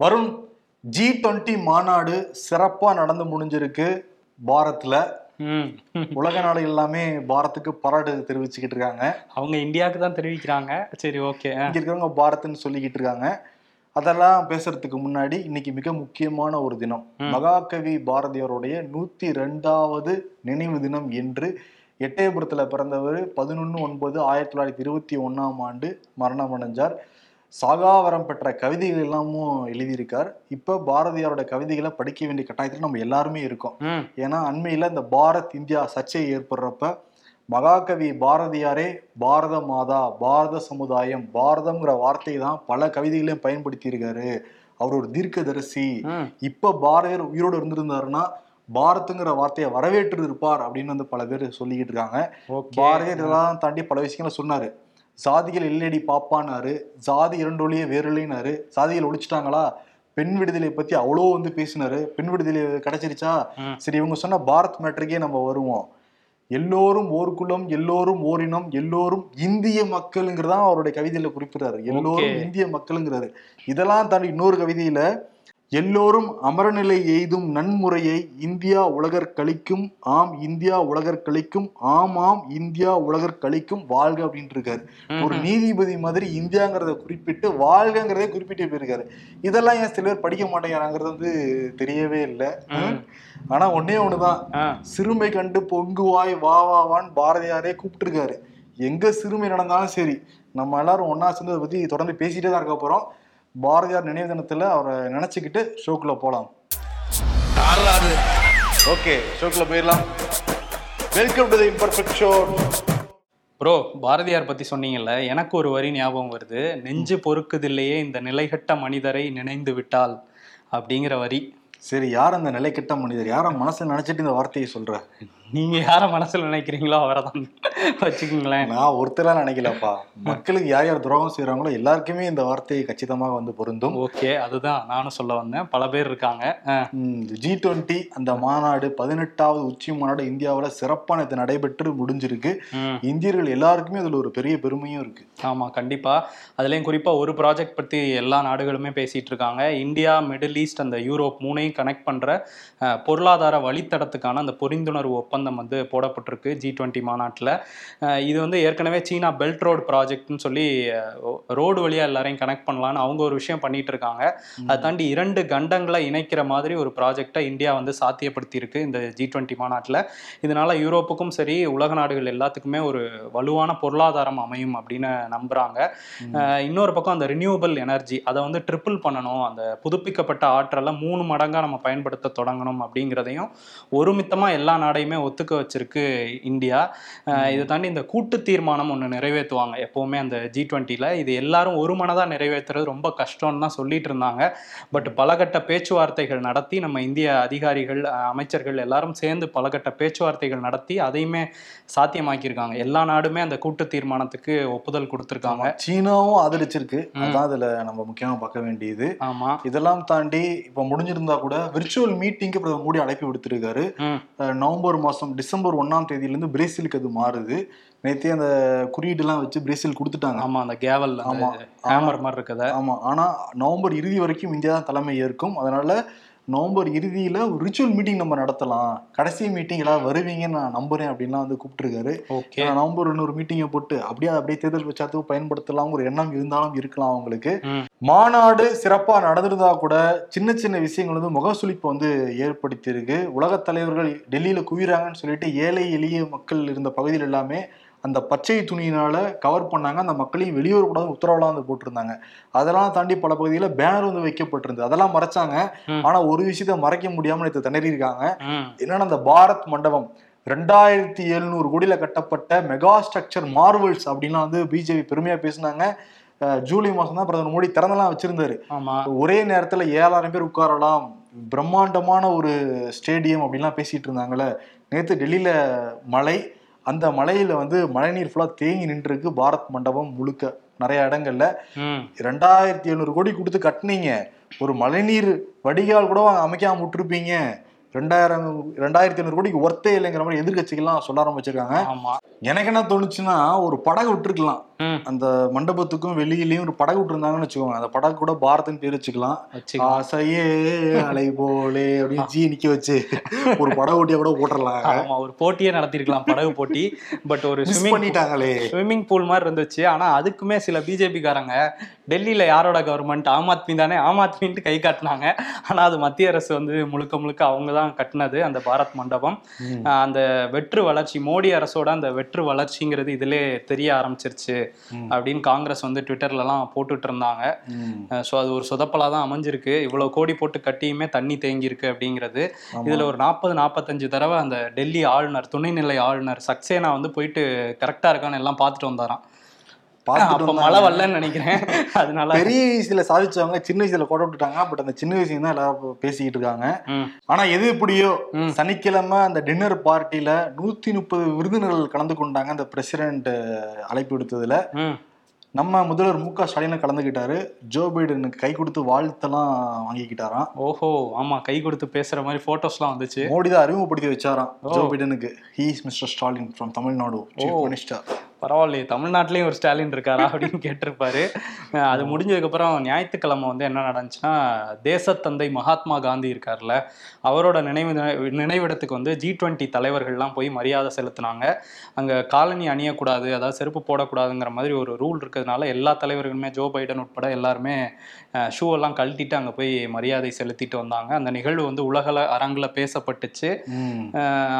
Varun G twenty மாநாடு சிறப்பா நடந்து முடிஞ்சிருக்கு பாரத்ல ம். உலக நாடு எல்லாமே பாரத்துக்கு பாராட்டு தெரிவிச்சுக்கிட்டு இருக்காங்க. அவங்க இந்தியாவுக்கு தான் தெரிவிக்கிறாங்க. சரி ஓகே. இங்க இருக்கிறவங்க பாரத்னு சொல்லிக்கிட்டு இருக்காங்க. அதெல்லாம் பேசுறதுக்கு முன்னாடி இன்னைக்கு மிக முக்கியமான ஒரு தினம். மகாகவி பாரதியாருடைய நூத்தி ரெண்டாவது நினைவு தினம் என்று எட்டயபுரத்துல பிறந்தவர் பதினொன்னு ஒன்பது ஆயிரத்தி தொள்ளாயிரத்தி இருபத்தி ஒன்னாம் ஆண்டு மரணம் அடைஞ்சார் சாகாவரம் பெற்ற கவிதைகள் எல்லாமும் எழுதியிருக்கார். இப்ப பாரதியாரோட கவிதைகளை படிக்க வேண்டிய கட்டாயத்தில் நம்ம எல்லாருமே இருக்கோம். ஏன்னா அண்மையில இந்த பாரத் இந்தியா சர்ச்சை ஏற்படுறப்ப மகாகவி பாரதியாரே பாரத மாதா பாரத சமுதாயம் பாரதம்ங்கிற வார்த்தையை தான் பல கவிதைகளையும் பயன்படுத்தி இருக்காரு அவர் ஒரு தீர்க்கதரிசி. இப்ப பாரதியார் உயிரோடு இருந்திருந்தாருன்னா பாரத்துங்கிற வார்த்தையை வரவேற்று இருப்பார் அப்படின்னு வந்து பல பேர் சொல்லிக்கிட்டு இருக்காங்க. பாரதியார் இதெல்லாம் தாண்டி பல விஷயங்களை சொன்னாரு. சாதிகள் இல்லடி பாப்பானாரு ஜாதி இரண்டொழிய வேறில்லைனாரு சாதிகள் ஒழிச்சிட்டாங்களா? பெண் விடுதலை பத்தி அவ்வளோ வந்து பேசினாரு. பெண் விடுதலை கிடைச்சிருச்சா. சரி இவங்க சொன்ன பாரத் மேட்ருக்கே நம்ம வருவோம். எல்லோரும் ஓர் குலம் எல்லோரும் ஓரினம் எல்லோரும் இந்திய மக்களுங்கிறதா அவருடைய கவிதையில குறிப்பிடுறாரு. எல்லோரும். இந்திய மக்களுங்கிறாரு. இதெல்லாம் தாண்டி இன்னொரு கவிதையில எல்லோரும் அமரநிலை எய்தும் நன்முறையை இந்தியா உலகர் கழிக்கும் ஆம் இந்தியா உலகர் கழிக்கும் ஆம் ஆம் இந்தியா உலகர் கழிக்கும் வாழ்க அப்படின்ட்டு இருக்காரு ஒரு நீதிபதி மாதிரி இந்தியாங்கிறத குறிப்பிட்டு வாழ்கங்கிறதே குறிப்பிட்டு போயிருக்காரு. இதெல்லாம் ஏன் சில பேர் படிக்க மாட்டேங்கிறாங்கிறது வந்து தெரியவே இல்லை. ஆனா ஒன்னே ஒண்ணுதான். சிறுமை கண்டு பொங்குவாய் வா வா வான்னு பாரதியாரே கூப்பிட்டுருக்காரு. எங்க சிறுமை நடந்தாலும் சரி நம்ம எல்லாரும் ஒன்னா சேர்ந்து அதை பத்தி தொடர்ந்து பேசிட்டே தான் இருக்க போறோம். பாரதியார் நினைவு தினத்துல அவரை நினைச்சுக்கிட்டு ஷோக்குள்ள போலாம். ஓகே ஷோக்குள்ள போயிடலாம். Welcome to the imperfect show bro Bharathiyar பத்தி சொன்னீங்கல்ல எனக்கு ஒரு வரி ஞாபகம் வருது. நெஞ்சு பொறுக்குதில்லையே இந்த நிலைகட்ட மனிதரை நினைந்து விட்டால் அப்படிங்கிற வரி. சரி யார் அந்த நிலைக்கெட்ட மனிதர்? யார மனசுல நினைச்சிட்டு இந்த வார்த்தையை சொல்ற? நீங்க யார மனசுல நினைக்கிறீங்களோ அவரை தான் வச்சுக்கோங்களேன். நான் ஒருத்தரா நினைக்கலப்பா. மக்களுக்கு யார் யார் துரோகம் செய்யறாங்களோ எல்லாருக்குமே இந்த வார்த்தை கச்சிதமாக வந்து பொருந்தும். ஓகே அதுதான் நானும் சொல்ல வந்தேன். பல பேர் இருக்காங்க. ஜி டுவெண்ட்டி அந்த மாநாடு பதினெட்டாவது உச்சி மாநாடு இந்தியாவில் சிறப்பான இது நடைபெற்று முடிஞ்சிருக்கு. இந்தியர்கள் எல்லாருக்குமே அதுல ஒரு பெரிய பெருமையும் இருக்கு. ஆமா கண்டிப்பா. அதுலயும் குறிப்பா ஒரு ப்ராஜெக்ட் பத்தி எல்லா நாடுகளுமே பேசிட்டு இருக்காங்க. இந்தியா மிடில் ஈஸ்ட் அந்த யூரோப் மூணையும் கனெக்ட் பண்ற பொருளாதார வழித்தடத்துக்கான அந்த புரிந்துணர்வு ஒப்பந்தம் வந்து போடப்பட்டிருக்கு ஜி டுவெண்ட்டி மாநாட்டில். இது வந்து ஏற்கனவே சீனா பெல்ட் ரோடு ப்ராஜெக்ட்னு சொல்லி ரோடு வழியா எல்லாரையும் கனெக்ட் பண்ணலான்னு அவங்க ஒரு விஷயம் பண்ணிட்டு இருக்காங்க. அதை தாண்டி இரண்டு கண்டங்களை இணைக்கிற மாதிரி ஒரு ப்ராஜெக்டை இந்தியா வந்து சாத்தியப்படுத்தி இருக்கு இந்த ஜி டுவெண்ட்டி மாநாட்டில். இதனால யூரோப்புக்கும் சரி உலக நாடுகள் எல்லாத்துக்குமே ஒரு வலுவான பொருளாதாரம் அமையும் அப்படின்னு நம்புறாங்க. இன்னொரு பக்கம் அந்த ரினியூவபிள் எனர்ஜி அதை வந்து ட்ரிபிள் பண்ணணும். அந்த புதுப்பிக்கப்பட்ட ஆற்றலை மூணு மடங்கா நம்ம பயன்படுத்த தொடங்கணும் அப்படிங்கிறதையும் ஒருமித்தமா எல்லா நாடையுமே ஒத்துக்க வச்சிருக்கு இந்தியா. இதை தாண்டி இந்த கூட்டு தீர்மானம் ஒன்று நிறைவேற்றுவாங்க. எப்பவுமே அந்த ஜி டுவெண்ட்டியில் இது எல்லாரும் ஒரு மனதா நிறைவேற்றுறது ரொம்ப கஷ்டம்னு தான் சொல்லிட்டு இருந்தாங்க. பட் பலகட்ட பேச்சுவார்த்தைகள் நடத்தி நம்ம இந்திய அதிகாரிகள் அமைச்சர்கள் எல்லாரும் சேர்ந்து பலகட்ட பேச்சுவார்த்தைகள் நடத்தி அதையுமே சாத்தியமாக்கியிருக்காங்க. எல்லா நாடுமே அந்த கூட்டு தீர்மானத்துக்கு ஒப்புதல் கொடுத்துருக்காங்க. சீனாவும் ஆதரிச்சிருக்கு. அதான் அதுல நம்ம முக்கியமா பார்க்க வேண்டியது. ஆமா. இதெல்லாம் தாண்டி இப்ப முடிஞ்சிருந்தா கூட விர்ச்சுவல் மீட்டிங்க்கு பிரதமர் மோடி அழைப்பு விடுத்திருக்காரு ம். அஹ் மாசம் டிசம்பர் ஒன்னாம் தேதியிலிருந்து பிரேசிலுக்கு அது மாறுது. நேத்தே அந்த குறியீடுலாம் வச்சு பிரேசில் கொடுத்துட்டாங்க. ஆமா அந்த கேவல் ஆமா. ஹேமர் மாதிரி இருக்கத. ஆமா ஆனா நவம்பர் இறுதி வரைக்கும் இந்தியா தான் தலைமை ஏற்கும். அதனால நவம்பர் இறுதியில ஒரு ரிச்சுவல் மீட்டிங் நம்ம நடத்தலாம். கடைசி மீட்டிங் எல்லாரும் வருவீங்கன்னு நான் நம்புறேன் அப்படின்லாம் வந்து கூப்பிட்டுருக்காரு. ஓகே. நவம்பர் இன்னொரு மீட்டிங்கை போட்டு அப்படியே அப்படியே தேர்தல் பிரச்சாரத்துக்கு பயன்படுத்தலாம் ஒரு எண்ணம் இருந்தாலும் இருக்கலாம் அவங்களுக்கு. மாநாடு சிறப்பா நடந்திருந்தா கூட சின்ன சின்ன விஷயங்கள் வந்து முகசுளிப்பு வந்து ஏற்படுத்தி இருக்கு உலகத் தலைவர்கள் டெல்லியில குவிறாங்கன்னு சொல்லிட்டு ஏழை எளிய மக்கள் இருந்த பகுதியில் எல்லாமே அந்த பச்சை துணியினால கவர் பண்ணாங்க. அந்த மக்களையும் வெளியூர் கூடாது உத்தரவுலாம் வந்து போட்டிருந்தாங்க. அதெல்லாம் தாண்டி பல பகுதியில் பேனர் வந்து வைக்கப்பட்டிருந்தது. அதெல்லாம் மறைச்சாங்க. ம். ஆனா ஒரு விஷயத்த மறைக்க முடியாம நேற்று திணறி இருக்காங்க ம். என்னன்னா அந்த பாரத் மண்டபம். ரெண்டாயிரத்தி எழுநூறு கோடியில கட்டப்பட்ட மெகா ஸ்ட்ரக்சர் மார்வல்ஸ் அப்படின்லாம் வந்து பிஜேபி பெருமையா பேசினாங்க. ஜூலை மாசம் தான் பிரதமர் மோடி திறந்தெல்லாம் வச்சிருந்தாரு. ஒரே நேரத்துல ஏழாயிரம் பேர் உட்காரலாம். பிரம்மாண்டமான ஒரு ஸ்டேடியம் அப்படின்லாம் பேசிட்டு இருந்தாங்கல்ல. நேத்து டெல்லியில மழை. அந்த மலையில வந்து மழைநீர் ஃபுல்லா தேங்கி நின்றுருக்கு. பாரத் மண்டபம் முழுக்க. நிறைய இடங்கள்ல. ரெண்டாயிரத்தி எழுநூறு கோடி கொடுத்து கட்டுனீங்க. ஒரு மழைநீர் வடிகால் கூட அமைக்காம விட்டுருப்பீங்க. ரெண்டாயிரம் ரெண்டாயிரத்தி ஐநூறு கோடிக்கு ஒர்த்தே இல்லைங்கிற மாதிரி எதிர்கட்சிகள்லாம் சொல்ல ஆரம்பிச்சிருக்காங்க. ஆமா. எனக்கு என்ன தோணுச்சுன்னா ஒரு படகு விட்டுருக்கலாம். அந்த மண்டபத்துக்கும் வெளியிலயும் ஒரு படகு விட்டுருந்தாங்கன்னு வச்சுக்கோங்க அந்த படகு கூட பாரத்னு பேர் வச்சுக்கலாம். ஆசையே அலை போலே அப்படின்னு ஜி நிக்க வச்சு ஒரு படகு ஓட்டியா கூட போட்டுடலாம் ஆமா ஒரு போட்டியே நடத்திருக்கலாம் படகு போட்டி. பட் ஒரு பண்ணிட்டாங்களே. ஸ்விம்மிங் பூல் மாதிரி இருந்துச்சு. ஆனா அதுக்குமே சில பிஜேபி காரங்க டெல்லியில யாரோட கவர்மெண்ட் ஆம் ஆத்மி தானே? ஆம் ஆத்மின்ட்டு கை காட்டினாங்க. ஆனா அது மத்திய அரசு வந்து முழுக்க முழுக்க அவங்க தான் கட்டினது அந்த பாரத் மண்டபம் அந்த வெற்று வளர்ச்சி மோடி அரசோட அந்த வெற்று வளர்ச்சிங்கிறது இதிலே தெரிய ஆரம்பிச்சிருச்சு. அப்படின்னு காங்கிரஸ் வந்து ட்விட்டர்லலாம் போட்டுட்டு இருந்தாங்க. ஸோ அது ஒரு சொதப்பலா தான் அமைஞ்சிருக்கு இவ்வளவு கோடி போட்டு கட்டியுமே தண்ணி தேங்கி இருக்கு அப்படிங்கிறது. இதுல ஒரு நாற்பது நாற்பத்தஞ்சு தடவை அந்த டெல்லி ஆளுநர் துணைநிலை ஆளுநர் சக்சேனா வந்து போயிட்டு கரெக்டா இருக்கான்னு எல்லாம் பார்த்துட்டு வந்தாராம் பார்த்துட்டு. மழை வரலன்னு நினைக்கிறேன். அதனால பெரிய வயசுல சாதிச்சவங்க சின்ன வயசுல கொடை விட்டுட்டாங்க. பட் அந்த சின்ன வயசுல தான் எல்லாரும் பேசிக்கிட்டு இருக்காங்க. ஆனா எது எப்படியோ. சனிக்கிழமை அந்த டின்னர் பார்ட்டில நூத்தி முப்பது விருந்தினர்கள் கலந்து கொண்டாங்க. அந்த பிரசிடென்ட் அழைப்பு விடுத்ததுல. நம்ம முதல்வர் மு க ஸ்டாலின் கலந்துக்கிட்டாரு. ஜோ பைடனுக்கு கை கொடுத்து வாழ்த்தெல்லாம் வாங்கிக்கிட்டாராம். ஓஹோ ஆமா. கை கொடுத்து பேசுற மாதிரி போட்டோஸ்லாம் வந்துச்சு. மோடி தான் அறிமுகப்படுத்தி வச்சாராம். Joe பைடனுக்கு he's mister Stalin from Tamil Nadu chief. Minister பரவாயில்லையே தமிழ்நாட்டிலயும் ஒரு ஸ்டாலின் இருக்காரா அப்படின்னு கேட்டிருப்பாரு. அது முடிஞ்சதுக்கு அப்புறம் ஞாயிற்றுக்கிழமை வந்து என்ன நடந்துச்சுன்னா தேசத்தந்தை மகாத்மா காந்தி இருக்கார்ல அவரோட நினைவு நினைவிடத்துக்கு வந்து ஜி டுவெண்ட்டி தலைவர்கள்லாம் போய் மரியாதை செலுத்தினாங்க. அங்க காலனி அணியக்கூடாது அதாவது செருப்பு போடக்கூடாதுங்கிற மாதிரி ஒரு ரூல் இருக்கிறதுனால எல்லா தலைவர்களுமே ஜோ பைடன் உட்பட எல்லாருமே ஷூ எல்லாம் கழட்டிட்டு அங்க போய் மரியாதை செலுத்திட்டு வந்தாங்க. அந்த நிகழ்வு வந்து உலகள அரங்கில் பேசப்பட்டுச்சு.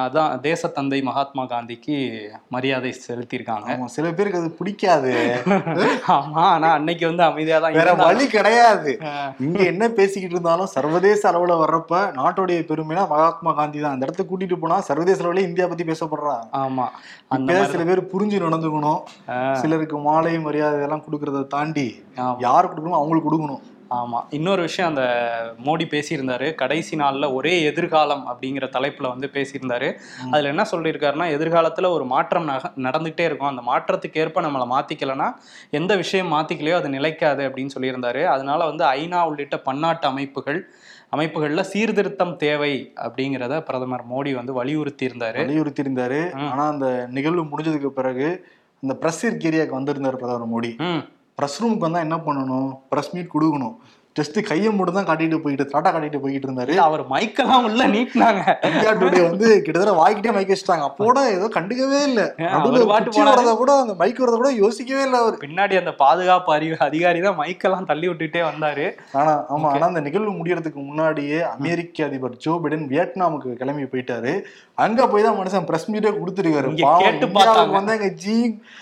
அதான் தேசத்தந்தை மகாத்மா காந்திக்கு மரியாதை செலுத்தியிருக்காங்க. ஆமா சில பேருக்கு அது பிடிக்காது. ஆமா ஆனா அன்னைக்கு வந்து அமைதியா தான் வேற. வழி கிடையாது. இங்க என்ன பேசிக்கிட்டு இருந்தாலும் சர்வதேச அளவுல வர்றப்ப நாட்டுடைய பெருமைனா மகாத்மா காந்தி தான் அந்த இடத்துக்கு கூட்டிட்டு போனா சர்வதேச அளவுல இந்தியா பத்தி பேசப்படுறா ஆமா அந்த சில பேர் புரிஞ்சு நடந்துக்கணும். சிலருக்கு மாலை மரியாதை எல்லாம் கொடுக்கறத தாண்டி. யார் கொடுக்கணும் அவங்களுக்கு கொடுக்கணும். ஆமா. இன்னொரு விஷயம் அந்த மோடி பேசியிருந்தாரு கடைசி நாள்ல ஒரே எதிர்காலம் அப்படிங்கிற தலைப்புல வந்து பேசியிருந்தாரு. அதுல என்ன சொல்லியிருக்காருன்னா எதிர்காலத்துல ஒரு மாற்றம் நக நடந்துகிட்டே இருக்கும். அந்த மாற்றத்துக்கு ஏற்ப நம்மளை மாத்திக்கலைன்னா எந்த விஷயம் மாத்திக்கலையோ அது நிலைக்காது அப்படின்னு சொல்லியிருந்தாரு. அதனால வந்து ஐநா உள்ளிட்ட பன்னாட்டு அமைப்புகள் அமைப்புகள்ல சீர்திருத்தம் தேவை அப்படிங்கிறத பிரதமர் மோடி வந்து வலியுறுத்தி இருந்தாரு வலியுறுத்தி இருந்தாரு ம். ஆனா அந்த நிகழ்வு முடிஞ்சதுக்கு பிறகு அந்த பிரஸ் ஏரியாவுக்கு வந்திருந்தாரு பிரதமர் மோடி. பிரஸ் ரூமுக்கு வந்தா என்ன பண்ணணும்? பிரஸ் மீட் கொடுக்கணும். ஜஸ்ட் கையை மட்டும் தான் காட்டிட்டு போயிட்டு டாட்டா காட்டிட்டு போயிட்டு இருந்தாரு. அவர் மைக்கெல்லாம் உள்ள நீட்டினாங்க. இந்தியா டுடே வந்து கிட்டத்தட்ட வாய்க்கிட்டே மைக் வச்சுட்டாங்க. அப்போட ஏதோ கண்டுக்கவே இல்ல. நடுவுல. வரத கூட அந்த மைக் வரத கூட யோசிக்கவே இல்ல அவரு. பின்னாடி அந்த பாதுகாப்பு அறிவு அதிகாரி தான் மைக்கெல்லாம் தள்ளி விட்டுட்டே வந்தாரு. ஆனா ஆமா ஆனா அந்த நிகழ்வு முடியறதுக்கு முன்னாடியே அமெரிக்க அதிபர் ஜோ பைடன் வியட்நாமுக்கு கிளம்பி போயிட்டாரு. அங்க போய் தான் மனுஷன் பிரஸ் மீட்டே கொடுத்துருக்காரு கேட்டு பார்த்தாங்க. வந்து எங்க ஜி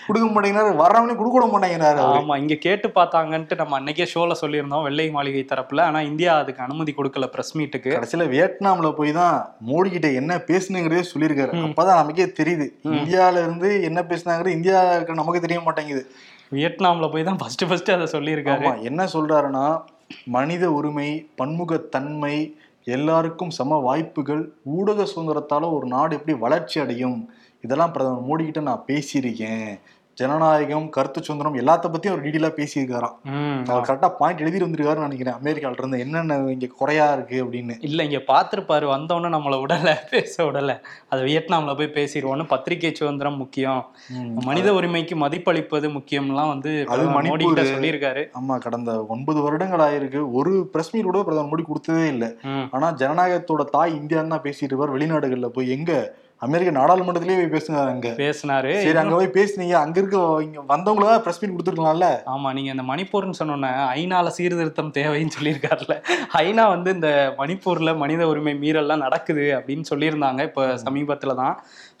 கொடுக்க மாட்டேங்கிறாரு வர்றவனே கொடுக்க மாட்டேங்கிறாரு. ஆமா இங்க கேட்டு பார்த்தாங்கன்ட்டு நம்ம அன்னைக்கே ஷோல சொல்லியிருந்தோம் வெள்ளை மாளிகை தரப்புல ஆனா இந்தியா அதுக்கு அனுமதி கொடுக்கல பிரஸ் மீட்டுக்கு கடைசியில வியட்நாம்ல போய் தான் மோடி கிட்ட என்ன பேசுனுங்கிறதே சொல்லியிருக்காரு. அப்பதான் நமக்கே தெரியுது. இந்தியால இருந்து என்ன பேசுனாங்கிறது இந்தியாவுக்கு நமக்கு தெரிய மாட்டேங்குது வியட்நாம்ல போய் தான் ஃபர்ஸ்ட் ஃபர்ஸ்ட் அதை சொல்லியிருக்காரு என்ன சொல்றாருன்னா மனித உரிமை பன்முகத்தன்மை எல்லாருக்கும் சம வாய்ப்புகள் ஊடக சுதந்திரத்தால் ஒரு நாடு எப்படி வளர்ச்சி அடையும்? இதெல்லாம் பிரதமர் மோடிக்கிட்ட நான் பேசியிருக்கேன். ஜனநாயகம் கருத்து சுதந்திரம் எல்லாத்த பத்தியும் அவர் டீடெயிலா பேசியிருக்காராம். அவர் கரெக்டா பாயிண்ட் எழுதி வந்திருக்காருன்னு நினைக்கிறேன். அமெரிக்கால இருந்து என்னென்ன இங்க குறையா இருக்கு அப்படின்னு. இல்ல இங்க பாத்திருப்பாரு வந்தவொடனே நம்மள விடல பேச விடல. அது வியட்நாம்ல போய் பேசிடுவோம்னு பத்திரிகை சுதந்திரம் முக்கியம். மனித உரிமைக்கு மதிப்பளிப்பது முக்கியம்லாம் வந்து பிரதமர் மோடி சொல்லியிருக்காரு. ஆமா கடந்த ஒன்பது வருடங்கள் ஆயிருக்கு. ஒரு பிரஸ் மீட் கூட பிரதமர் மோடி கொடுத்ததே இல்லை. ஆனா ஜனநாயகத்தோட தாய் இந்தியான்னு தான் பேசிட்டு இருப்பார். வெளிநாடுகள்ல போய் எங்க அமெரிக்க நாடாளுமன்றத்திலேயே போய் பேசுங்க அங்க. பேசினாரு. சரி அங்க போய் பேசுனீங்க. அங்க இருக்க இங்க வந்தவங்கள பிரஸ் மீட் கொடுத்துருக்கலாம்ல. ஆமா நீங்க இந்த மணிப்பூர்னு சொன்னோன்னே ஐநால சீர்திருத்தம் தேவைன்னு சொல்லியிருக்காருல்ல ஐநா வந்து இந்த மணிப்பூர்ல மனித உரிமை மீறல்லாம் நடக்குது அப்படின்னு சொல்லியிருந்தாங்க. இப்ப சமீபத்துல தான்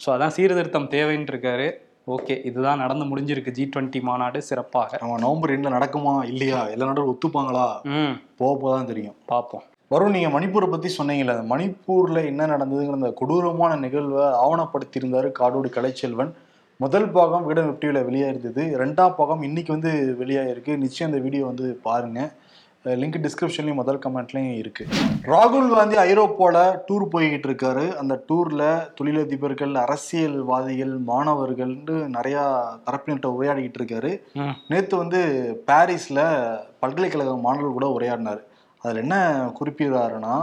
ஸோ அதான் சீர்திருத்தம் தேவைன்னு இருக்காரு. ஓகே இதுதான் நடந்து முடிஞ்சிருக்கு. ஜி டுவெண்ட்டி மாநாடு சிறப்பாக. அவன் நவம்பர் ரெண்டுல நடக்குமா? இல்லையா? எல்லா நாடும் ஒத்துப்பாங்களா? ம். போக போதான் தெரியும். பார்ப்போம் வரும் நீங்க மணிப்பூரை பத்தி சொன்னீங்கல்ல மணிப்பூர்ல என்ன நடந்ததுங்கிற அந்த கொடூரமான நிகழ்வை ஆவணப்படுத்தியிருந்தாரு காடோடி கலைச்செல்வன். முதல் பாகம் விட வெப்டிவில வெளியாயிருந்தது. ரெண்டாம் பாகம் இன்னைக்கு வந்து வெளியாயிருக்கு. நிச்சயம் அந்த வீடியோ வந்து பாருங்க. லிங்க் டிஸ்கிரிப்ஷன்லயும் முதல் கமெண்ட்லயும் இருக்கு. ராகுல் காந்தி ஐரோப்பால டூர் போய்கிட்டு இருக்காரு. அந்த டூர்ல தொழிலதிபர்கள் அரசியல்வாதிகள் மாணவர்கள்னு நிறைய தரப்பினர்கிட்ட உரையாடிக்கிட்டு இருக்காரு. நேத்து வந்து பாரிஸ்ல பல்கலைக்கழக மாணவர்கள் கூட உரையாடினாரு. அதுல என்ன குறிப்பிடுறாருன்னா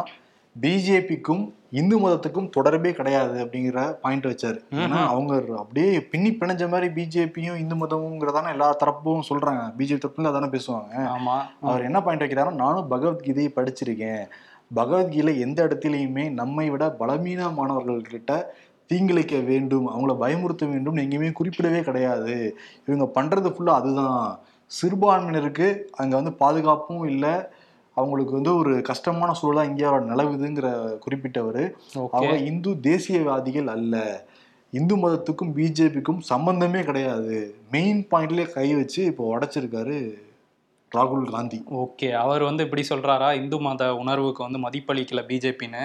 பிஜேபிக்கும் இந்து மதத்துக்கும் தொடர்பே கிடையாது அப்படிங்கிற பாயிண்ட் வச்சாரு. ஏன்னா அவங்க அப்படியே பின்னி பிணைஞ்ச மாதிரி பிஜேபியும் இந்து மதமுங்கிறதான எல்லா தரப்பும் சொல்றாங்க. பிஜேபி தரப்புல அதானே பேசுவாங்க. ஆமா. அவர் என்ன பாயிண்ட் வைக்கிறாருன்னா நானும் பகவத்கீதையை படிச்சிருக்கேன். பகவத்கீதை எந்த இடத்துலையுமே நம்மை விட பலவீனமானவர்கள்கிட்ட தீங்கிழைக்க வேண்டும் அவங்கள பயமுறுத்த வேண்டும் எங்கேயுமே குறிப்பிடவே கிடையாது. இவங்க பண்றது ஃபுல்லா அதுதான். சிறுபான்மையினருக்கு அங்க வந்து பாதுகாப்பும் இல்லை அவங்களுக்கு வந்து ஒரு கஷ்டமான சூழலா இந்தியாவோட நிலவுதுங்கிற குறிப்பிட்டவர். அவங்க இந்து தேசியவாதிகள் அல்ல. இந்து மதத்துக்கும் பிஜேபிக்கும் சம்பந்தமே கிடையாது. மெயின் பாயிண்ட்லயே கை வச்சு இப்போ உடைச்சிருக்காரு ராகுல் காந்தி. ஓகே அவர் வந்து இப்படி சொல்றாரா? இந்து மத உணர்வுக்கு வந்து மதிப்பளிக்கல பிஜேபின்னு.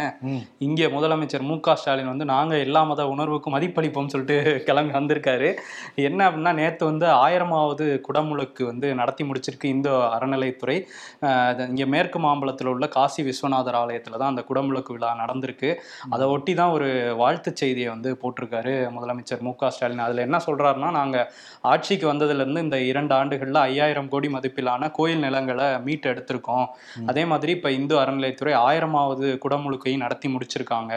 இங்கே முதலமைச்சர் மு ஸ்டாலின் வந்து நாங்க எல்லா மத உணர்வுக்கும் மதிப்பளிப்போம்னு சொல்லிட்டு கிளம்பி வந்திருக்காரு. என்ன அப்படின்னா நேத்து வந்து ஆயிரமாவது குடமுழுக்கு வந்து நடத்தி முடிச்சிருக்கு இந்து அறநிலைத்துறை இங்க மேற்கு மாம்பலத்தில் உள்ள காசி விஸ்வநாதர் ஆலயத்துல தான் அந்த குடமுழுக்கு விழா நடந்திருக்கு. அதை ஒட்டி தான் ஒரு வாழ்த்துச் செய்தியை வந்து போட்டிருக்காரு முதலமைச்சர் மு ஸ்டாலின். அதுல என்ன சொல்றாருன்னா நாங்க ஆட்சிக்கு வந்ததுல இருந்து இந்த இரண்டு ஆண்டுகள்ல ஐயாயிரம் கோடி மதிப்பிலான கோயில் நிலங்களை மீட்டு எடுத்திருக்கோம். அதே மாதிரி இப்ப இந்து அறநிலையத்துறை ஆயிரமாவது குடமுழுக்கையும் நடத்தி முடிச்சிருக்காங்க.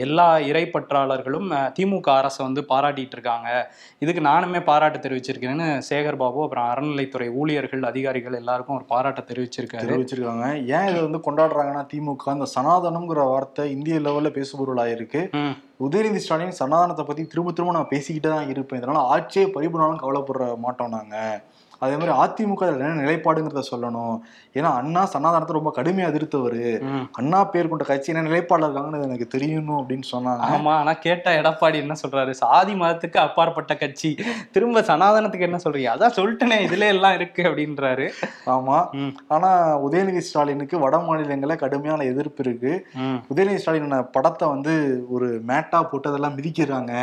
எல்லா இறைப்பற்றாளர்களும் திமுக அரசை வந்து பாராட்டிட்டு இருக்காங்க. இதுக்கு நானுமே பாராட்டு தெரிவிச்சிருக்கேன்னு சேகர் பாபு அப்புறம் அறநிலைத்துறை ஊழியர்கள் அதிகாரிகள் எல்லாருக்கும் ஒரு பாராட்டை தெரிவிச்சிருக்காரு. தெரிவிச்சிருக்காங்க. ஏன் இதை வந்து கொண்டாடுறாங்கன்னா திமுக இந்த சனாதனம்ங்கிற வார்த்தை இந்திய லெவல்ல ம், உதயநிதி ஸ்டாலின் சனாதனத்தை பத்தி திரும்ப திரும்ப நான் பேசிக்கிட்டே தான் இருப்பேன். இதனால ஆட்சியே பறிபுனாலும் கவலைப்படுற மாட்டோம் நாங்க. அதே மாதிரி அதிமுக என்ன நிலைப்பாடுங்கிறத சொல்லணும். ஏன்னா அண்ணா சனாதனத்தை ரொம்ப கடுமையா எதிர்த்தவர். அண்ணா பேர் கொண்ட கட்சி என்ன நிலைப்பாடுல இருக்காங்கன்னு எனக்கு தெரியணும் அப்படின்னு சொன்னாங்க. ஆமா ஆனா கேட்ட எடப்பாடி என்ன சொல்றாரு? சாதி மதத்துக்கு அப்பாற்பட்ட கட்சி. திரும்ப சனாதனத்துக்கு என்ன சொல்றீங்க? அதான் சொல்லிட்டேனே இதுல எல்லாம் இருக்கு அப்படின்றாரு. ஆமா. ஆனா உதயநிதி ஸ்டாலினுக்கு வட மாநிலங்கள்ல கடுமையான எதிர்ப்பு இருக்கு. உதயநிதி ஸ்டாலின் படத்தை வந்து ஒரு மேட்டா போட்டு அதெல்லாம் மிதிக்கிறாங்க.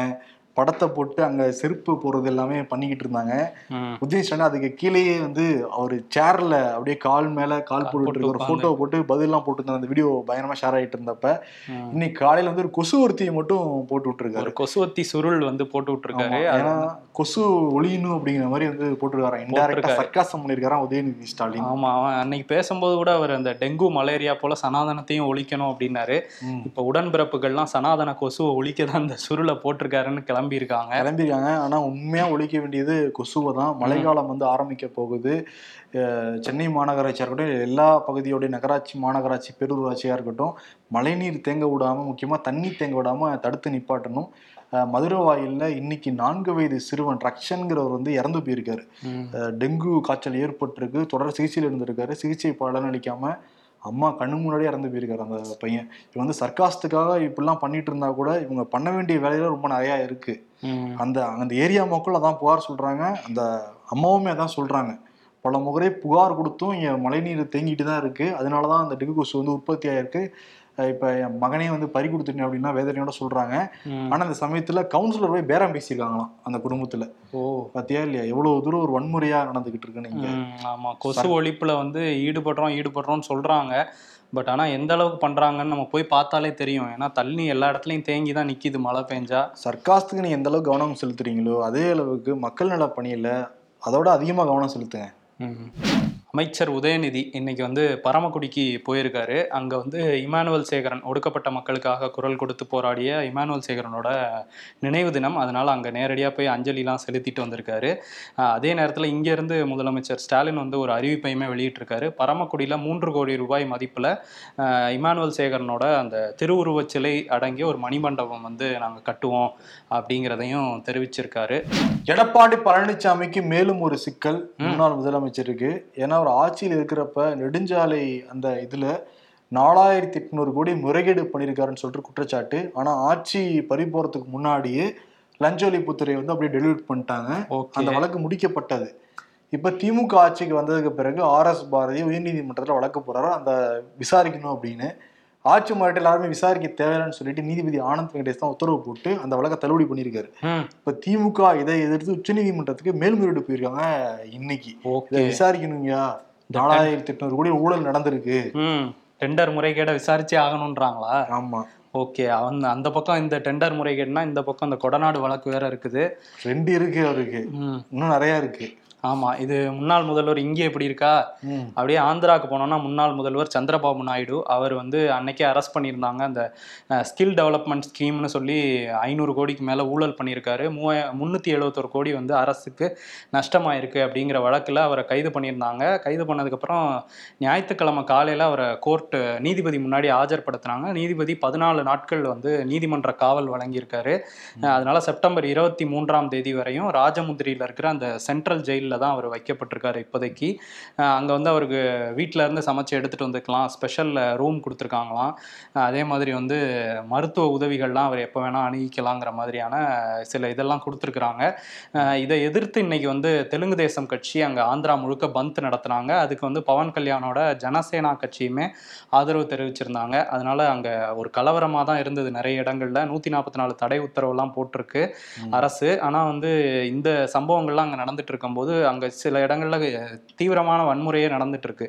படத்தை போட்டு அங்க செருப்பு போடுறது எல்லாமே பண்ணிக்கிட்டு இருந்தாங்க ம். உதயநிதி ஸ்டாலின் அதுக்கு கீழேயே வந்து அவர் சேர்ல அப்படியே கால் மேல கால் போட்டு ஒரு. போட்டோ போட்டு பதிலாம் போட்டு இருந்த அந்த வீடியோ பயங்கரமா ஷேர் ஆயிட்டு இருந்தப்ப. இன்னைக்கு காலையில வந்து ஒரு கொசு ஒருத்தியை மட்டும் போட்டு விட்டுருக்காரு ஒரு கொசுவத்தி சுருள் வந்து போட்டு விட்டுருக்காரு ஏன்னா கொசு ஒளியணும் அப்படிங்கிற மாதிரி வந்து போட்டுருக்காரு இன்டெரக்டா. சர்க்காசம் பண்ணிருக்காராம் உதயநிதி ஸ்டாலின் ஆமா அவன் அன்னைக்கு பேசும்போது கூட அவர் அந்த டெங்கு மலேரியா போல சனாதனத்தையும் ஒழிக்கணும் அப்படின்னாரு. இப்ப உடன்பிறப்புகள்லாம் சனாதன கொசுவை ஒழிக்க தான் இந்த சுருளை போட்டிருக்காருன்னு கிளம்பி இருக்காங்க கிளம்பியிருக்காங்க. ஆனா உண்மையா ஒழிக்க வேண்டியது கொசுவை தான். மழைக்காலம் வந்து ஆரம்பிக்க போகுது. சென்னை மாநகராட்சியா இருக்கட்டும் எல்லா பகுதியோடைய நகராட்சி மாநகராட்சி பேரூராட்சியா இருக்கட்டும் மழைநீர் தேங்க விடாம முக்கியமா தண்ணி தேங்க விடாம தடுத்து நிப்பாட்டணும். மதுரை வாயில்ல இன்னைக்கு நான்கு வயது சிறுவன் ரக்ஷன்கிறவர் வந்து இறந்து போயிருக்காரு. டெங்கு காய்ச்சல் ஏற்பட்டிருக்கு. தொடர் சிகிச்சையில் இருந்திருக்காரு. சிகிச்சை பலனளிக்காம அம்மா கண்ணு முன்னாடியே இறந்து போயிருக்காரு அந்த பையன். இவன் வந்து சர்க்காஸ்டுக்காக இப்படிலாம் பண்ணிட்டு இருந்தா கூட இவங்க பண்ண வேண்டிய வேலையில ரொம்ப நிறைய இருக்கு. அந்த அந்த ஏரியா மக்கள் அதான் புகார் சொல்றாங்க. அந்த அம்மாவுமே அதான் சொல்றாங்க. பல முறை புகார் கொடுத்தும் இங்க மழைநீர் தேங்கிட்டு தான் இருக்கு. அதனாலதான் அந்த டெங்கு கொசு வந்து உற்பத்தி ஆயிருக்கு. இப்ப என் மகனே வந்து பறி கொடுத்துட்டேன் அப்படின்னா வேதனையோட சொல்றாங்க. ம். ஆனா அந்த சமயத்துல கவுன்சிலர் போய் பேரம் பேசியிருக்காங்களாம் அந்த குடும்பத்துல. ஓ. பாத்தியா இல்லையா? எவ்வளவு தூரம் ஒரு வன்முறையா நடந்துகிட்டு இருக்கு நீங்க ம், ஆமா. கொசு ஒழிப்புல வந்து ஈடுபடுறோம் ஈடுபடுறோம்னு சொல்றாங்க. பட் ஆனா எந்த அளவுக்கு பண்றாங்கன்னு நம்ம போய் பார்த்தாலே தெரியும். ஏன்னா தண்ணி எல்லா இடத்துலயும் தேங்கி தான் நிக்குது மழை பெஞ்சா. சர்க்காஸ்துக்கு நீங்க எந்த அளவுக்கு கவனம் செலுத்துறீங்களோ அதே அளவுக்கு மக்கள் நல பணியில அதோட அதிகமா கவனம் செலுத்துங்க. ம். அமைச்சர் உதயநிதி இன்னைக்கு வந்து பரமக்குடிக்கு போயிருக்காரு. அங்க வந்து இமானுவல் சேகரன் ஒடுக்கப்பட்ட மக்களுக்காக குரல் கொடுத்து போராடிய இமானுவல் சேகரனோட நினைவு தினம். அதனால அங்க நேரடியா போய் அஞ்சலிலாம் செலுத்திட்டு வந்திருக்காரு. அதே நேரத்துல இங்க இருந்து முதலமைச்சர் ஸ்டாலின் வந்து ஒரு அறிவிப்பையுமே வெளியிட்டிருக்காரு. பரமக்குடியில மூன்று கோடி ரூபாய் மதிப்புல இமானுவல் சேகரனோட அந்த திருவுருவச் சிலை அடங்கிய ஒரு மணிமண்டபம் வந்து நாங்க கட்டுவோம் அப்படிங்கிறதையும் தெரிவிச்சிருக்காரு. எடப்பாடி பழனிசாமிக்கு மேலும் ஒரு சிக்கல் முன்னாள் முதலமைச்சருக்கு. ஏன்னா அவர் ஆட்சியில் இருக்கிறப்ப நெடுஞ்சாலை அந்த இதுல நாலாயிரத்தி எட்நூறு கோடி முறைகேடு பண்ணியிருக்காருன்னு சொல்லிட்டு குற்றச்சாட்டு. ஆனா ஆட்சி பறி போறதுக்கு முன்னாடியே லஞ்ச ஒழிப்புத்துறை வந்து அப்படியே டெலிவர்ட் பண்ணிட்டாங்க. அந்த வழக்கு முடிக்கப்பட்டது. இப்ப திமுக ஆட்சிக்கு வந்ததுக்கு பிறகு ஆர் எஸ் பாரதி உயர்நீதிமன்றத்துல வழக்கு போறாரு? அந்த விசாரிக்கணும் அப்படின்னு. ஆட்சி மாவட்ட எல்லாருமே விசாரிக்க தேவையில்லைன்னு சொல்லிட்டு நீதிபதி ஆனந்த் வெங்கடேஷ் தான் உத்தரவு போட்டு அந்த வழக்கை தள்ளுபடி பண்ணியிருக்காரு. இப்ப திமுக இதை எதிர்த்து உச்சநீதிமன்றத்துக்கு மேல்முறையீடு போயிருக்காங்க இன்னைக்கு. விசாரிக்கணுங்கயா நாலாயிரத்தி எட்நூறு கோடி ஊழல் நடந்திருக்கு. டெண்டர் முறைகேட விசாரிச்சே ஆகணுன்றாங்களா ஆமா. ஓகே. அந்த அந்த பக்கம் இந்த டெண்டர் முறைகேடுனா இந்த பக்கம் இந்த கொடநாடு வழக்கு வேற இருக்குது. ரெண்டு இருக்கு அவருக்கு. இன்னும் நிறைய இருக்கு. ஆமா இது முன்னாள் முதல்வர் இங்கே எப்படி இருக்கா. அப்படியே ஆந்திராவுக்கு போனோம்னா முன்னாள் முதல்வர் சந்திரபாபு நாயுடு அவர் வந்து அன்னைக்கே அரெஸ்ட் பண்ணியிருந்தாங்க. அந்த ஸ்கில் டெவலப்மெண்ட் ஸ்கீம்னு சொல்லி ஐநூறு கோடிக்கு மேலே ஊழல் பண்ணியிருக்காரு. மூவாய முந்நூற்றி எழுபத்தொரு கோடி வந்து அரசுக்கு நஷ்டமாயிருக்கு அப்படிங்கிற வழக்கில் அவரை கைது பண்ணியிருந்தாங்க. கைது பண்ணதுக்கப்புறம் ஞாயிற்றுக்கிழமை காலையில் அவரை கோர்ட்டு நீதிபதி முன்னாடி ஆஜர்படுத்தினாங்க. நீதிபதி பதினாலு நாட்கள் வந்து நீதிமன்ற காவல் வழங்கியிருக்காரு. அதனால செப்டம்பர் இருபத்தி மூன்றாம் தேதி வரையும் ராஜமுந்திரியில் இருக்கிற அந்த சென்ட்ரல் ஜெயிலில் தான் அவர் வைக்கப்பட்டிருக்காரு இப்போதைக்கு. அங்க வந்து அவருக்கு வீட்ல இருந்து சமைச்சு எடுத்துட்டு வந்துக்கலாம். ஸ்பெஷல் ரூம் கொடுத்துருக்காங்களாம். அதே மாதிரி வந்து மருத்துவ உதவிகள்லாம் அவர் எப்போ வேணா அணுகிக்கலாங்கிற மாதிரியான சில இதெல்லாம் கொடுத்துருக்குறாங்க. இதை எதிர்த்து இன்னைக்கு வந்து தெலுங்கு தேசம் கட்சி அங்க ஆந்திரா முழுக்க பந்த் நடத்துனாங்க. அதுக்கு வந்து பவன் கல்யாணோட ஜனசேனா கட்சியுமே ஆதரவு தெரிவிச்சிருந்தாங்க. அதனால அங்க ஒரு கலவரமா தான் இருந்தது நிறைய இடங்கள்ல. நூத்தி நாற்பத்தி நாலு தடை உத்தரவுலாம் போட்டிருக்கு அரசு. ஆனா வந்து இந்த சம்பவங்கள்லாம் அங்க நடந்துட்டு இருக்கும்போது அங்கே சில இடங்களில் தீவிரமான வன்முறையே நடந்துட்டு இருக்கு.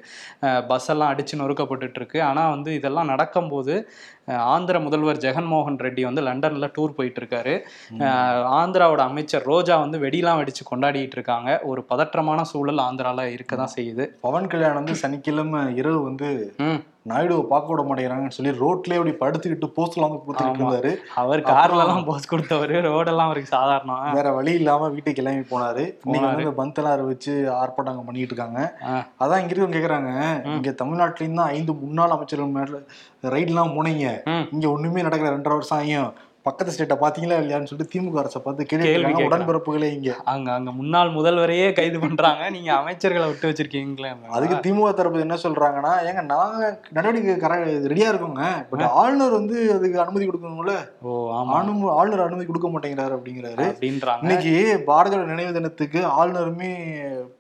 பஸ் எல்லாம் அடிச்சு நொறுக்கப்பட்டுட்டு இருக்கு. வந்து இதெல்லாம் நடக்கும்போது ஆந்திர முதல்வர் ஜெகன்மோகன் ரெட்டி வந்து லண்டன்ல டூர் போயிட்டு இருக்காரு ஆந்திராவோட அமைச்சர் ரோஜா வந்து வெடிலாம் வெடிச்சு கொண்டாடிட்டு இருக்காங்க. ஒரு பதற்றமான சூழல் ஆந்திரால இருக்க தான் செய்யுது. பவன் கல்யாண் வந்து சனிக்கிழமை இரவு வந்து நாயுடுவை பார்க்க விட மாட்டேங்கிறாங்கன்னு சொல்லி ரோட்லயே அப்படி படுத்துக்கிட்டு போஸ்ட்லாம் வந்து கொடுத்துட்டு. இருந்தாரு. அவர் கார்ல எல்லாம் போஸ் கொடுத்தவர். ரோடெல்லாம் அவருக்கு சாதாரணம். வேற வழி இல்லாம வீட்டுக்கு கிளம்பி போனாரு. இன்னைக்கு வந்து பந்தெல்லாம் வச்சு ஆர்ப்பாட்டம் பண்ணிட்டு இருக்காங்க. அதான் இங்க இருக்கவங்க கேக்குறாங்க இங்க தமிழ்நாட்டிலயும் தான் ஐந்து முன்னாள் அமைச்சர்கள் மேல ரைட்லாம் போனீங்க. இங்க ஒண்ணுமே நடக்கல. ரெண்டரை வருஷம் ஆகியும் பக்கத்து ஸ்டேட்டை பாத்தீங்களா இல்லையான்னு சொல்லிட்டு திமுக அரசை பார்த்து கேள்வி. உடன்பிறப்புகளே இங்க. அங்க அங்க முன்னாள் முதல்வரையே கைது பண்றாங்க. நீங்க அமைச்சர்களை விட்டு வச்சிருக்கீங்களே. அதுக்கு திமுக தரப்பு என்ன சொல்றாங்கன்னா ஏங்க நாங்க நடவடிக்கை கர ரெடியா இருக்கோங்க. பட் ஆளுநர் வந்து அதுக்கு அனுமதி கொடுக்கணும்ல? ஓ ஆமா. ஆளுநர் அனுமதி கொடுக்க மாட்டேங்கிறாரு அப்படிங்கிறாரு. அப்படின்றாங்க. இன்னைக்கு பாரதியோட நினைவு தினத்துக்கு ஆளுநருமே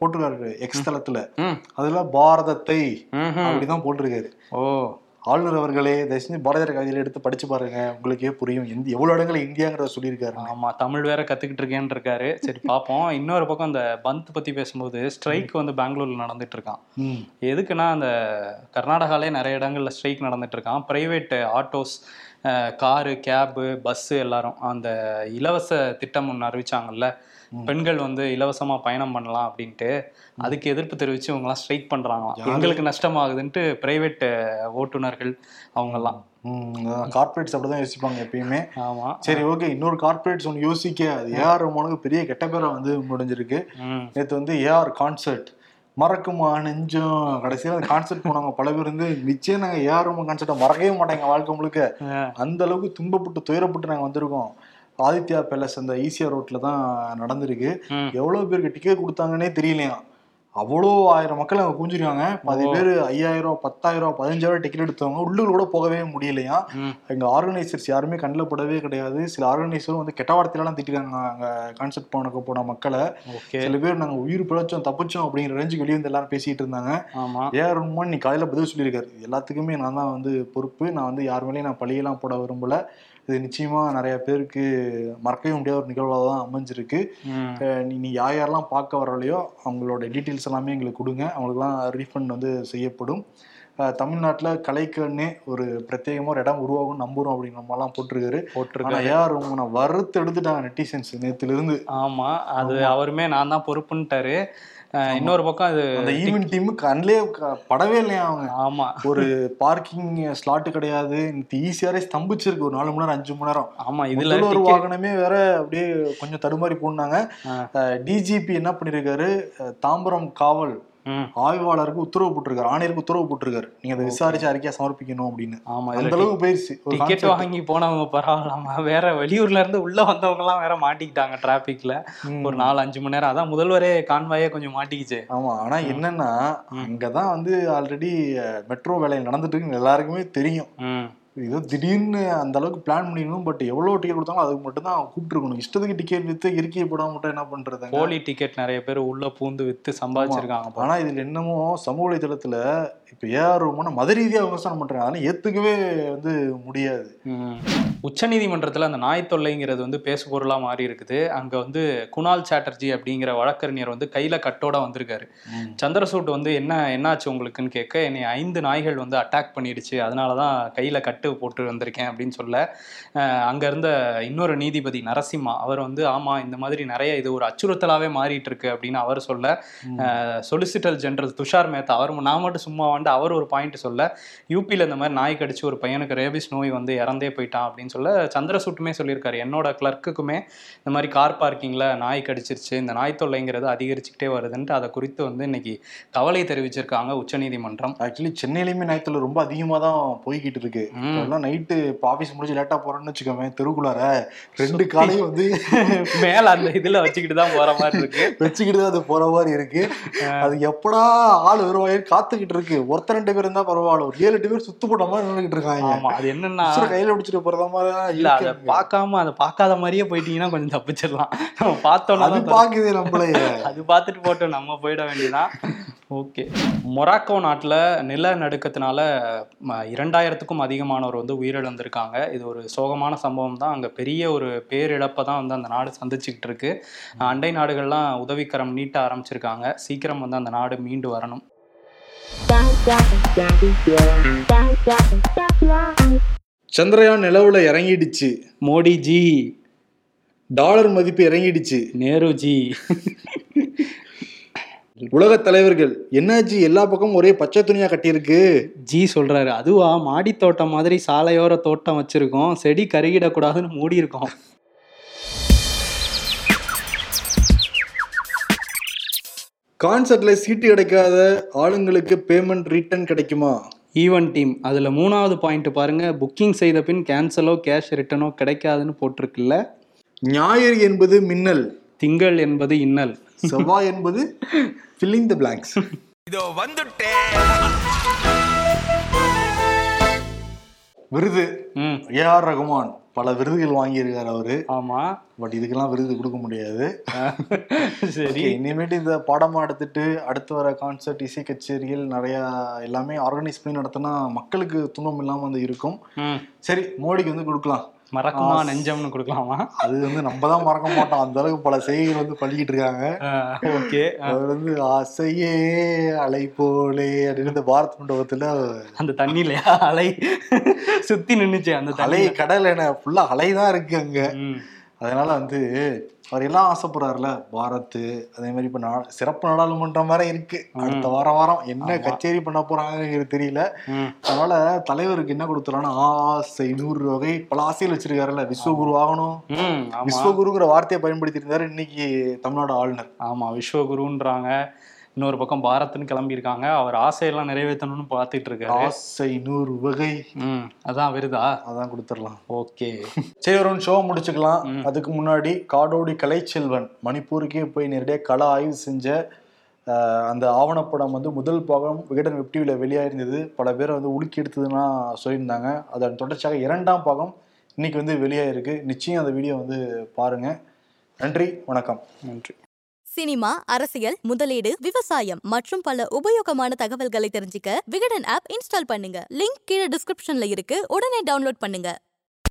போட்டிருக்காரு எக்ஸ் தளத்துல. அதுல பாரதத்தை. அப்படிதான் போட்டிருக்காரு. ஓ. ஆளுநர் அவர்களே தயவு செஞ்சு பாரதியார் கவிதையில எடுத்து படிச்சு பாருங்க. உங்களுக்கே புரியும். இந்தி எவ்வளவு இடங்கள் இந்தியாங்கிறத சொல்லியிருக்காரு. ஆமா தமிழ் வேற கத்துக்கிட்டு இருக்கேன்னு இருக்காரு. சரி பாப்போம். இன்னொரு பக்கம் அந்த பந்த் பத்தி பேசும்போது ஸ்ட்ரைக் வந்து பெங்களூர்ல நடந்துட்டு இருக்கான். எதுக்குன்னா அந்த கர்நாடகாலே நிறைய இடங்கள்ல ஸ்ட்ரைக் நடந்துட்டு இருக்கான். Private autos car cab bus எல்லாரும் அந்த இலவச திட்டம் ஒன்று அறிவிச்சாங்கல்ல. பெண்கள் வந்து இலவசமா பயணம் பண்ணலாம் அப்படின்ட்டு அதுக்கு எதிர்ப்பு தெரிவிச்சு இவங்கெல்லாம் ஸ்ட்ரைக் பண்றாங்களாம். எங்களுக்கு நஷ்டமாகுதுன்ட்டு பிரைவேட் ஓட்டுநர்கள் அவங்கெல்லாம். கார்பரேட்ஸ் அப்படிதான் யோசிப்பாங்க எப்பயுமே. ஆமா. சரி ஓகே இன்னொரு கார்பரேட்ஸ் ஒன்று யோசிக்க. அது ஏஆர் ரஹ்மானுக்கு பெரிய கெட்ட பேரா வந்து முடிஞ்சிருக்கு. நேற்று வந்து ஏஆர் கான்சர்ட் மறக்குமா நெஞ்சம்? கடைசியில் அந்த கான்சர்ட் போனவங்க பல பேர் வந்து நிச்சயம் நாங்கள் ஏஆர் ரஹ்மான் கான்சர்ட்டை மறக்கவே மாட்டாங்க வாழ்க்கை முழுக்க. அந்த அளவுக்கு துன்பப்பட்டு துயரப்பட்டு நாங்கள் வந்திருக்கோம். ஆதித்யா பேலஸ் அந்த ஈசிஆர் ரோட்ல தான் நடந்திருக்கு ம். எவ்வளோ பேருக்கு டிக்கெட் கொடுத்தாங்கன்னே தெரியலையாம் அவ்வளோ ஆயிரம் மக்கள் அங்கே குஞ்சிருக்காங்க பாதி. பேர் ஐயாயிரம் பத்தாயிரம் பதினஞ்சாயிரம் டிக்கெட் எடுத்தவங்க உள்ளூர் கூட போகவே முடியலையா? ம். எங்க ஆர்கனைசர்ஸ் யாருமே கண்ணில் படவே கிடையாது. சில ஆர்கனைசரும் வந்து கெட்ட வார்த்தையெல்லாம் திட்டிருக்காங்க அங்க கான்செப்ட் போனக்கு போன மக்களை. சில பேர் நாங்க உயிர் பிழைச்சோம் தப்பிச்சோம் அப்படிங்கிற ரேஞ்சுக்கு வெளியே வந்து எல்லாரும் பேசிட்டு இருந்தாங்க. ஏஆர் ரஹ்மான் நீ காலையில பதில் சொல்லியிருக்காரு. எல்லாத்துக்குமே நான் தான் வந்து பொறுப்பு. நான் வந்து யார் மேலேயும் நான் பழியெல்லாம் போட விரும்பல. இது நிச்சயமா நிறைய பேருக்கு மறக்கவே முடியாத ஒரு நிகழ்வாக தான் அமைஞ்சிருக்கு நீ யார் யாரெல்லாம் பார்க்க வரலையோ அவங்களோட டீட்டெயில்ஸ் எல்லாமே எங்களுக்கு கொடுங்க. அவங்களுக்குலாம் ரீஃபண்ட் வந்து செய்யப்படும். தமிழ்நாட்டில் கலைக்கண்ணே ஒரு பிரத்யேகமாக ஒரு இடம் உருவாகும் நம்புறோம் அப்படிங்கிற மாதிரிலாம் போட்டிருக்காரு. போட்டிருக்காரு. யார் உங்களை வறுத்து எடுத்துட்டாங்க நெட்டிசன்ஸ் நேத்துல இருந்து ஆமா அது அவருமே நான் தான் பொறுப்புன்ட்டாரு. இன்னொரு பக்கம் அது அந்த ஈவென்ட் டீம் கண்ணிலே படவே இல்லையா அவங்க? ஆமா. ஒரு பார்க்கிங் ஸ்லாட் கிடையாது. ஈஸியாரே ஸ்தம்பிச்சிருக்கு. ஒரு நாலு மணி நேரம் அஞ்சு மணி நேரம். ஆமா இதுல ticket- வாகனமே வேற அப்படியே கொஞ்சம் தடுமாறி போனாங்க. டிஜிபி என்ன பண்ணிருக்காரு? தாம்பரம் காவல். ஆய்வாளருக்கு உத்தரவு போட்டிருக்காரு ஆணையருக்கு உத்தரவு போட்டிருக்காரு. நீங்க அதை விசாரிச்சு அறிக்கையா சமர்ப்பிக்கணும் அப்படின்னு. ஆமா அந்த அளவுக்கு போயிருச்சு. டிக்கெட். வாங்கி போனவங்க பரவாயில்லாம வேற வெளியூர்ல இருந்து உள்ள வந்தவங்க எல்லாம் வேற மாட்டிக்கிட்டாங்க டிராபிக்ல. ஒரு நாலு அஞ்சு மணி நேரம். அதான் முதல்வரே கான்வாயே கொஞ்சம் மாட்டிக்கிச்சு. ஆமா ஆனா என்னன்னா அங்கதான் வந்து ஆல்ரெடி மெட்ரோ வேலை நடந்துட்டு இருக்குன்னு எல்லாருக்குமே தெரியும். ஏதோ திடீர்னு அந்த அளவுக்கு பிளான் பண்ணிடணும் பட் எவ்வளவு டிக்கெட் கொடுத்தாலும் அதுக்கு மட்டும் தான் கூப்பிட்டுருக்கணும். இஷ்டத்துக்கு டிக்கெட் வித்து இறுக்கிய போடாம மட்டும் என்ன பண்றதுங்க? போலி டிக்கெட் நிறைய பேர் உள்ள பூந்து வித்து சம்பாதிச்சிருக்காங்க. ஆனா இதுல என்னமோ சமூக வலைதளத்துல இப்ப ஏஆர் ரகுமான மத ரீதியா விமர்சனம் பண்றாங்க. அதெல்லாம் ஏத்துக்கவே வந்து முடியாது. உச்சநீதிமன்றத்தில் அந்த நாய் தொல்லைங்கிறது வந்து பேசு பொருளாக மாறி இருக்குது. அங்கே வந்து குணால் சாட்டர்ஜி அப்படிங்கிற வழக்கறிஞர் வந்து கையில் கட்டோட வந்திருக்காரு. சந்திரசூட் வந்து என்ன என்னாச்சு உங்களுக்குன்னு கேட்க என்னை ஐந்து நாய்கள் வந்து அட்டாக் பண்ணிடுச்சு. அதனால தான் கையில் கட்டு போட்டு வந்திருக்கேன் அப்படின்னு சொல்ல அங்க இருந்த இன்னொரு நீதிபதி நரசிம்மா அவர் வந்து ஆமா இந்த மாதிரி நிறைய இது ஒரு அச்சுறுத்தலாவே மாறிட்டு இருக்கு அப்படின்னு அவர் சொல்ல சொலிசிட்டர் ஜெனரல் துஷார் மேத்தா அவர் நான் மட்டும் சும்மா வந்து அவர் ஒரு பாயிண்ட் சொல்ல யூபியில் இந்த மாதிரி நாய் கடிச்சு ஒரு பையனுக்கு ரேபிஸ் நோய் வந்து இறந்தே போயிட்டான் அப்படின்னு சொல்ல சந்திரசூட்டுமே சொல்லியிருக்காரு. என்னோட கிளர்க்குக்குமே இந்த மாதிரி கார் பார்க்கிங்கில் நாய் கடிச்சிருச்சு இந்த நாய் தொல்லைங்கிறது அதிகரிச்சுக்கிட்டே வருதுன்ட்டு அதை குறித்து வந்து இன்னைக்கு கவலை தெரிவிச்சிருக்காங்க உச்சநீதிமன்றம். ஆக்சுவலி சென்னையிலுமே நைத்துல ரொம்ப அதிகமா தான் போய்கிட்டு இருக்கு. எல்லாம் நைட்டு இப்போ ஆஃபீஸ் முடிஞ்சு லேட்டா போறோம்னு வச்சுக்கோங்க தெருக்குள்ளார ரெண்டு காலையும் வந்து மேல அந்த இதுல வச்சுக்கிட்டு தான் போற மாதிரி இருக்கு. வச்சுக்கிட்டு தான் அது போற மாதிரி இருக்கு. அது எப்படா ஆள் வருவாயின்னு காத்துக்கிட்டு இருக்கு. ஒருத்தர் ரெண்டு பேர் இருந்தா பரவாயில்ல. ஒரு ஏழு எட்டு பேர் சுத்து போட்ட மாதிரி நின்றுகிட்டு இருக்காங்க. ஆமா அது என்னன்னா கையில பிடிச்சிட்டு போறத மாதிரி இல்ல அதை. பார்க்காம அதை பார்க்காத மாதிரியே போயிட்டீங்கன்னா கொஞ்சம் தப்பிச்சிடலாம். நம்ம பார்த்தோம்னா அது பாக்குது நம்மளைய அது பார்த்துட்டு போட்டோம் நம்ம போயிட வேண்டியதான் ஓகே. மொராக்கோ நாட்டில் நிலநடுக்கத்தினால ம, இரண்டாயிரத்துக்கும் அதிகமானவர் வந்து உயிரிழந்திருக்காங்க. இது ஒரு சோகமான சம்பவம் தான். அங்கே பெரிய ஒரு பேரிழப்பை தான் வந்து அந்த நாடு சந்திச்சுக்கிட்டு இருக்கு. அண்டை நாடுகள்லாம் உதவிக்கரம் நீட்ட ஆரம்பிச்சிருக்காங்க. சீக்கிரம் வந்து அந்த நாடு மீண்டு வரணும். சந்திரயான் நிலவுல இறங்கிடுச்சு. மோடிஜி. டாலர் மதிப்பு இறங்கிடுச்சு. நேருஜி. உலக தலைவர்கள் என்னாச்சு? எல்லா பக்கமும் ஒரே பச்சை துணியா கட்டியிருக்கு. ஜி சொல்றாரு அதுவா மாடி தோட்டம் மாதிரி சாலையோர தோட்டம் வச்சிருக்கோம். செடி கருகிடக்கூடாதுன்னு மூடி இருக்கோம் கான்சர்ட்ல சீட்டு கிடைக்காத ஆளுங்களுக்கு பேமெண்ட் ரிட்டர்ன் கிடைக்குமா? ஈவன் டீம் அதில் மூணாவது பாயிண்ட் பாருங்க. புக்கிங் செய்த பின் கேன்சலோ கேஷ் ரிட்டனோ கிடைக்காதுன்னு போட்டிருக்குல்ல. ஞாயிறு என்பது மின்னல். திங்கள் என்பது இன்னல். செவ்வாய் என்பது ஃபில்லிங் த பிளாங்க்ஸ் இதோ வந்துட்டேன். விருது. ம். ஏஆர் ரகுமான் பல விருதுகள் வாங்கியிருக்காரு அவரு. ஆமா. பட் இதுக்கெல்லாம் விருது கொடுக்க முடியாது. சரி. இனிமேட்டு இந்த பாடமா எடுத்துட்டு அடுத்து வர கான்சர்ட் இசை கச்சேரிகள் நிறைய எல்லாமே ஆர்கனைஸ் பண்ணி நடத்தினா மக்களுக்கு துன்பம் இல்லாம வந்து இருக்கும். சரி மோடிக்கு வந்து கொடுக்கலாம். மறக்குமா நெஞ்சம்னு கொடுக்கலாமா? அது வந்து நம்ம தான் மறக்க மாட்டோம். அந்த அளவுக்கு பல செய்திகள் வந்து பள்ளிக்கிட்டு இருக்காங்க. ஓகே. அவர் வந்து ஆசையே அலை போலே அப்படின்னு இந்த பாரத் மண்டபத்துல அந்த தண்ணிலையா அலை சுத்தி நின்னுச்சு அந்த அலை கடல் என ஃபுல்லா அலை தான் இருக்கு அங்க. அதனால வந்து அவர் எல்லாம் ஆசைப்படுறாருல பாரத் அதே மாதிரி இப்ப நா- சிறப்பு நாடாளுமன்றம் வேற இருக்கு. அடுத்த வாரம் வாரம் என்ன கச்சேரி பண்ண போறாங்கிறது தெரியல. அதனால தலைவருக்கு என்ன கொடுத்துறான்னா ஆசை நூறு வகை பல ஆசைகள் வச்சிருக்காருல்ல விஸ்வகுரு ஆகணும். விஸ்வகுருங்கிற வார்த்தையை பயன்படுத்தி இருந்தாரு இன்னைக்கு தமிழ்நாடு ஆளுநர். ஆமா விஸ்வகுருன்றாங்க. இன்னொரு பக்கம் பாரத்னு கிளம்பியிருக்காங்க. அவர் ஆசையெல்லாம் நிறைவேற்றணும்னு பார்த்துட்டு இருக்காரு ஆசை நூறு வகை. ம் அதான் வருதா? அதான் கொடுத்துடலாம். ஓகே. சரி ஒரு ஷோ முடிச்சுக்கலாம். அதுக்கு முன்னாடி காடோடி கலைச்செல்வன் மணிப்பூருக்கே போய் நேரடியாக கள ஆய்வு செஞ்ச அந்த ஆவணப்படம் வந்து முதல் பாகம் விகடன் வெப் டிவியில் வெளியாயிருந்தது. பல பேரை வந்து உலுக்கி எடுத்ததுன்னா சொல்லியிருந்தாங்க. அதன் தொடர்ச்சியாக இரண்டாம் பாகம் இன்னைக்கு வந்து வெளியாயிருக்கு. நிச்சயம் அந்த வீடியோ வந்து பாருங்க. நன்றி வணக்கம். நன்றி. சினிமா அரசியல் முதலீடு விவசாயம் மற்றும் பல உபயோகமான தகவல்களை தெரிஞ்சுக்க விகடன் ஆப் இன்ஸ்டால் பண்ணுங்க. லிங்க் கீழே டிஸ்கிரிப்ஷன்ல இருக்கு. உடனே டவுன்லோட் பண்ணுங்க.